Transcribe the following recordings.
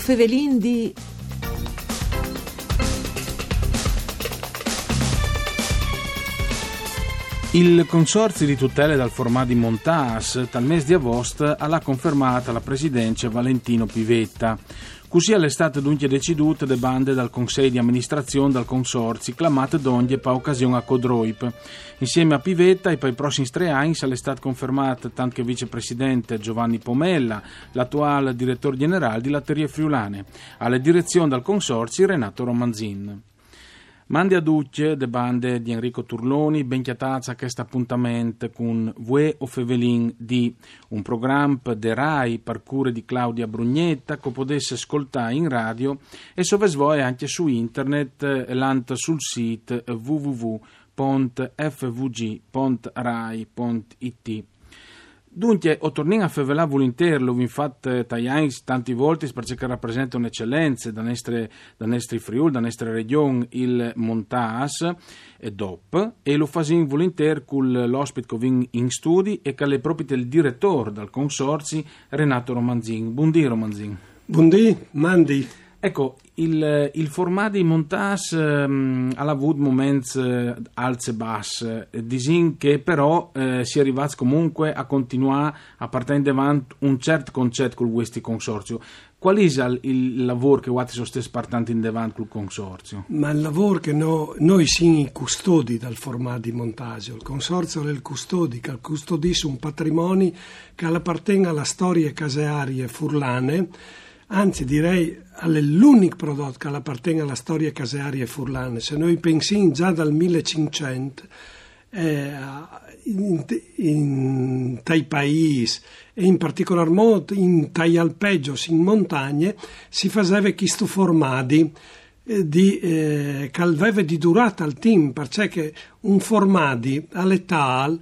Fevelin di... Il Consorzio di tutele dal formati Montas, dal mese di agosto, ha confermato la presidenza Valentino Pivetta. Così all'estate dunque deciduto le bande dal Consiglio di amministrazione del Consorzio, clamate d'ogni per occasione a Codroip. Insieme a Pivetta e per i prossimi tre anni all'estate confermata tanto che vicepresidente Giovanni Pomella, l'attuale direttore generale di Latterie Friulane, alla direzione del Consorzio Renato Romanzin. Mandi a Duce, de bande di Enrico Turloni, ben chiatazza questo appuntamento con Vue o Fevelin di un programma de RAI per di Claudia Brugnetta che potesse ascoltare in radio e sovesvoe anche su internet l'ant sul sito www.fvg.rai.it. Dunque, o torniamo a favela volentieri, l'ho infatti tagliati tante volte perché rappresenta un'eccellenza da nostre, da nostri Friuli, da nostra regione, il Montas e DOP, e lo facciamo volentieri con l'ospite che viene in studi e che è proprio il direttore del consorzio, Renato Romanzin. Buondì Romanzin. Buondì, Mandi. Ecco, il, il format di montage ehm, ha avuto momenti eh, alti e bassi, eh, disin che però eh, si è arrivati comunque a continuare a partire davanti un certo concetto con questo consorzio. Qual è il, il lavoro che Watti sono partendo in davanti col consorzio? Ma il lavoro che no, noi siamo i custodi del formato di montaggio. Il consorzio è il custodi, che custodisce un patrimonio che appartiene alla storia casearie furlane anzi direi è l'unico prodotto che appartiene alla storia casearia furlane. Se noi pensiamo già dal 1500 eh, in, in tai paesi e in particolar modo in tai alpeggios in montagne si faceva questo formati eh, di, eh, che di durata al team perché un formati all'età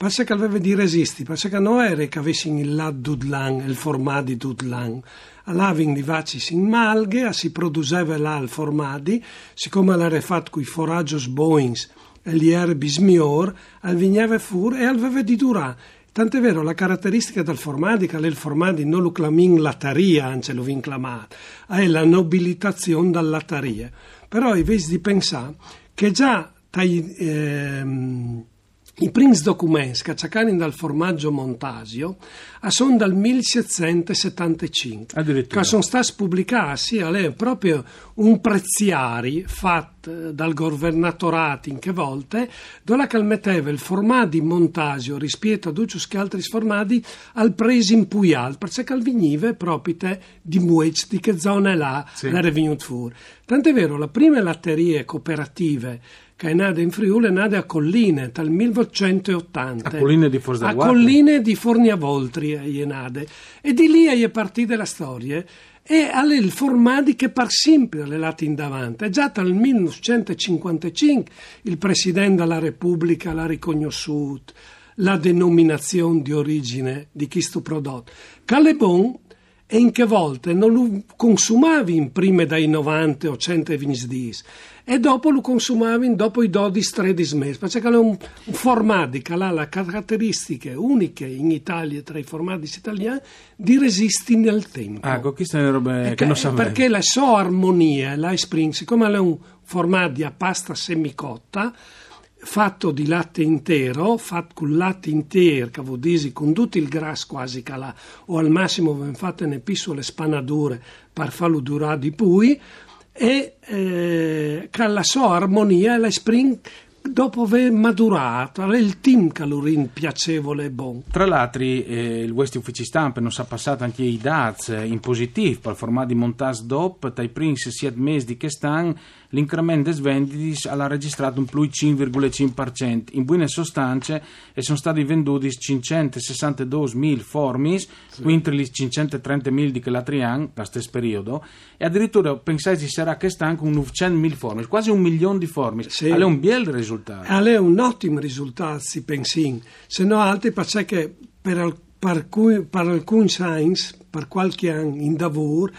perché aveva di resisti perché non era che avessimo il lad dudlan il formati dudlan all'aving di vacis in malghe, si produceva là il formadi, siccome l'era fatto con i foragios boings e gli erbis mior, al vigneve fur e al di durà. Tant'è vero, la caratteristica del formadi, che il formadi non lo clamin lataria, anzi lo vinclamat, è la nobilitazione dall'lataria. Però invece di pensare che già tai, ehm, i primi documenti che cercano dal formaggio Montasio sono dal 1775, che sono stati pubblicati, proprio un preziari fatto dal governatorato in che volte, dove che metteva il formato Montasio rispetto a tutti gli altri formati al preso in Puyal, perché il veniva proprio di Muec, di che zona là sì. era venuto fuori. Tant'è vero, le prime latterie cooperative che è nata in Friuli, è nata a Colline dal 1880. A Colline di Forza A Colline di Forniavoltri è nata. E di lì è partita la storia e alle il formati che per sempre le lati in davanti. Già dal 1955 il Presidente della Repubblica l'ha riconosciuto la denominazione di origine di questo prodotto. Calebon e in che volte non lo consumavi in prime dai 90 o 120 giorni e dopo lo consumavi dopo i 12-13 mesi. Perché è un, un formato che ha le caratteristiche uniche in Italia tra i formati italiani di resisti nel tempo. Ah, queste sono robe che non sapevo. perché la sua armonia la spring siccome è un formato a pasta semicotta fatto di latte intero, fatto con latte intero, che vuol dire con tutto il grasso quasi che là, o al massimo ben fatte ne le spanadure per farlo durare di più, e eh, che la sua armonia la spring dopo aver maturato, è il team calorin piacevole e buono. Tra l'altro, eh, il West Uffici Stampa non sa passato anche i dati in positivo per il formato di montage DOP, dai primi 7 mesi di quest'anno l'incremento delle vendite ha registrato un più 5,5%. In buone sostanze e sono stati venduti 562.000 formis, sì. quindi i 530.000 di anno, da stesso periodo, e addirittura pensate ci sarà quest'anno con 900.000 formis, quasi un milione di formis. Sì. È un bel risultato. È un ottimo risultato, si pensi, se no altri perché per, per, per alcuni science, per qualche anno in lavoro,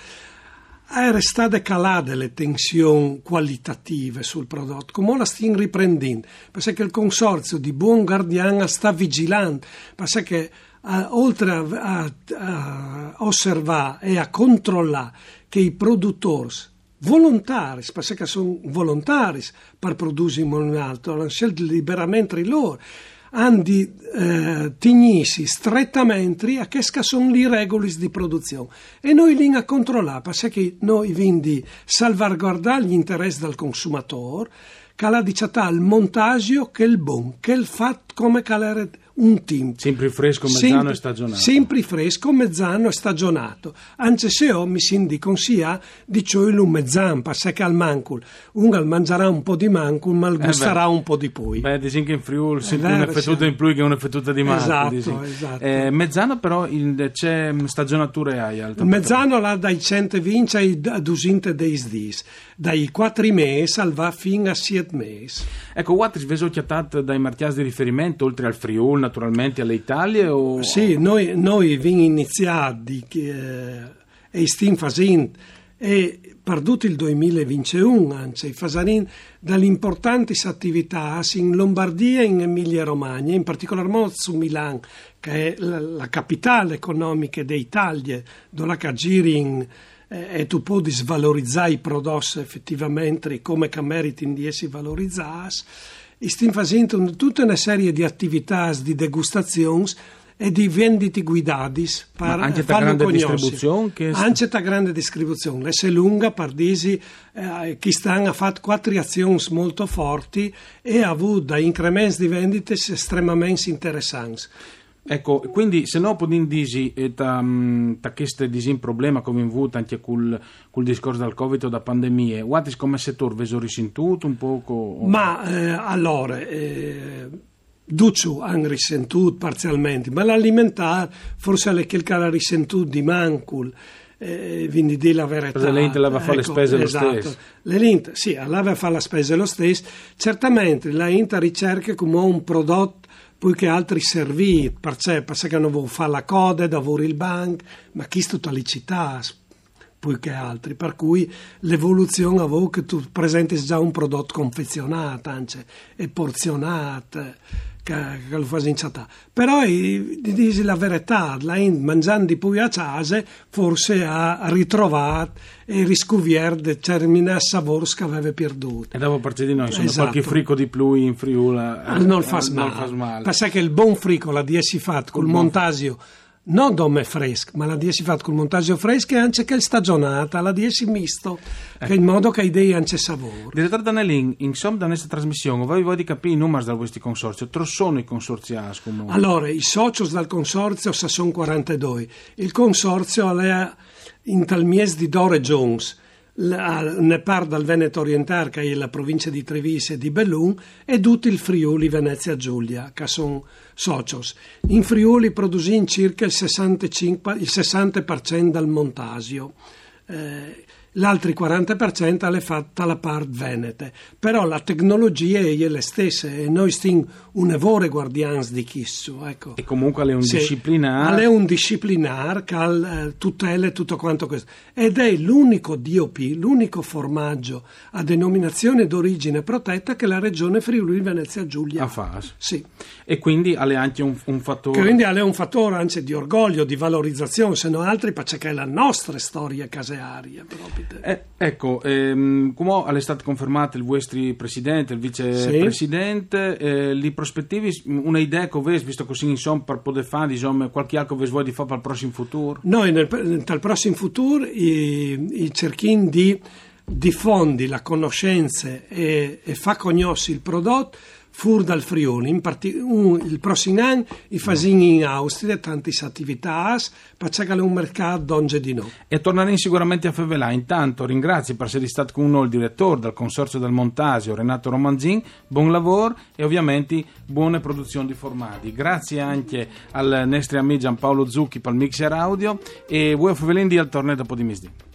era state calate le tensioni qualitative sul prodotto, come la stiamo riprendendo, perché il consorzio di buon guardiano sta vigilando, perché a, oltre a, a, a osservare e a controllare che i produttori volontari, perché sono volontari per produrre in un altro, hanno scelto liberamente loro, hanno di eh, tegnisi strettamente a che sono le regole di produzione e noi li a controllare perché noi quindi salvaguardare gli interessi del consumatore che la diciata il montaggio che il buon, che il fatto come calare un team. Sempre fresco, mezzano sempre, e stagionato. Sempre fresco, mezzano e stagionato. Anche se ho mi si consiglia di un mezzan, perché al mancul. Un mangerà un po' di mancul, ma eh gusterà un po' di poi. Beh, dici che in Friuli senti un'effettuta in più che un'effettuta di mancul. Esatto, esatto. Eh, mezzano però in, c'è stagionature hai alto. Mezzano là dai 120 ai 200 dei dis. Dai 4 mesi al va fino a 7 mesi. Ecco, Wattis veso chiatat dai martias di riferimento oltre al Friuli naturalmente alle Italie? O... Sì, noi, noi abbiamo iniziato eh, e stiamo facendo e perduto il 2021, anzi, facendo dalle importanti attività in Lombardia e in Emilia Romagna, in particolar modo su Milano, che è la, la capitale economica d'Italia, dove la giri in eh, e tu puoi svalorizzare i prodotti effettivamente come che meritano di essere valorizzati stiamo facendo tutta una serie di attività di degustazioni e di vendite guidate per anche da grande conoscere. distribuzione che... anche da grande distribuzione le lunga pardisi eh, che stanno fatto quattro azioni molto forti e ha avuto incrementi di vendite estremamente interessanti Ecco, quindi se no podin disi eh, da, mm, da questo disin problema come avuto anche col, col discorso del Covid o da pandemie, quanti come settore veso risentuto un poco? Ma eh, allora, eh, Duccio hanno risentuto parzialmente, ma l'alimentare forse è che ha risentuto di Mancul, eh, quindi di la verità. Perché l'Int aveva ecco, le spese esatto. lo stesso. L'Int, sì, aveva fatto le spese lo stesso, certamente la Int ricerca come un prodotto poiché altri servizi, perché, perché non vuoi fare la coda, lavori il bank, ma chi tutta licità, poiché altri, per cui l'evoluzione aveva che tu presenti già un prodotto confezionato, anche, e porzionato, che, che lo in città. Però, di dire la verità, la mangiando poi a casa, forse ha ritrovato e riscovier determinati sapori che aveva perduto. E dopo parte di noi, insomma, esatto. qualche frico di più in Friula eh, non fa male. male. Perché il buon frico la di fatto col montasio non dome fresco, ma la si fatto col montaggio fresco e anche che è stagionata, la si misto, ecco. in modo che idee anche sapore. Direttore Danelin, insomma, da questa trasmissione, voi vuoi capire i numeri da questi consorzi? Tre sono i consorzi AS comunque? Allora, i soci dal consorzio sono 42. Il consorzio è in tal mese di Dore Jones, ne parla dal Veneto Orientale, che è la provincia di Treviso e di Bellun, e tutto il Friuli Venezia Giulia, che sono socios. In Friuli producono circa il, 65, il 60% del montasio. Eh, l'altro 40% l'è fatta la parte venete. Però la tecnologia è la stessa e noi stiamo un evore guardiani di questo. Ecco. E comunque è un sì, disciplinare. È un disciplinare che eh, tutela tutto quanto questo. Ed è l'unico DOP, l'unico formaggio a denominazione d'origine protetta che la regione Friuli Venezia Giulia ha. FAS. Sì. E quindi ha anche un, un fattore... Quindi ha un fattore anzi di orgoglio, di valorizzazione, se non altri perché è la nostra storia casearia proprio ospite. Eh, ecco, ehm, come è stato confermato il vostro presidente, il vicepresidente, sì. eh, li prospettivi, una idea che avete, visto così insomma, per poter fare, insomma, qualche altro che vuoi di fare per il prossimo futuro? Noi nel, nel prossimo futuro cerchiamo di diffondere la conoscenza e, e fa conoscere il prodotto fur dal Friuli. Parti- un, il prossimo anno i fasini in Austria tante attività è un mercato donde di no. E torneremo sicuramente a Fevelà. Intanto ringrazio per essere stato con noi il direttore del Consorzio del Montasio, Renato Romanzin. Buon lavoro e ovviamente buone produzioni di formati. Grazie anche al nostro amico Giampaolo Zucchi per il mixer audio e voi a Fevelin di al torneo dopo di misdì.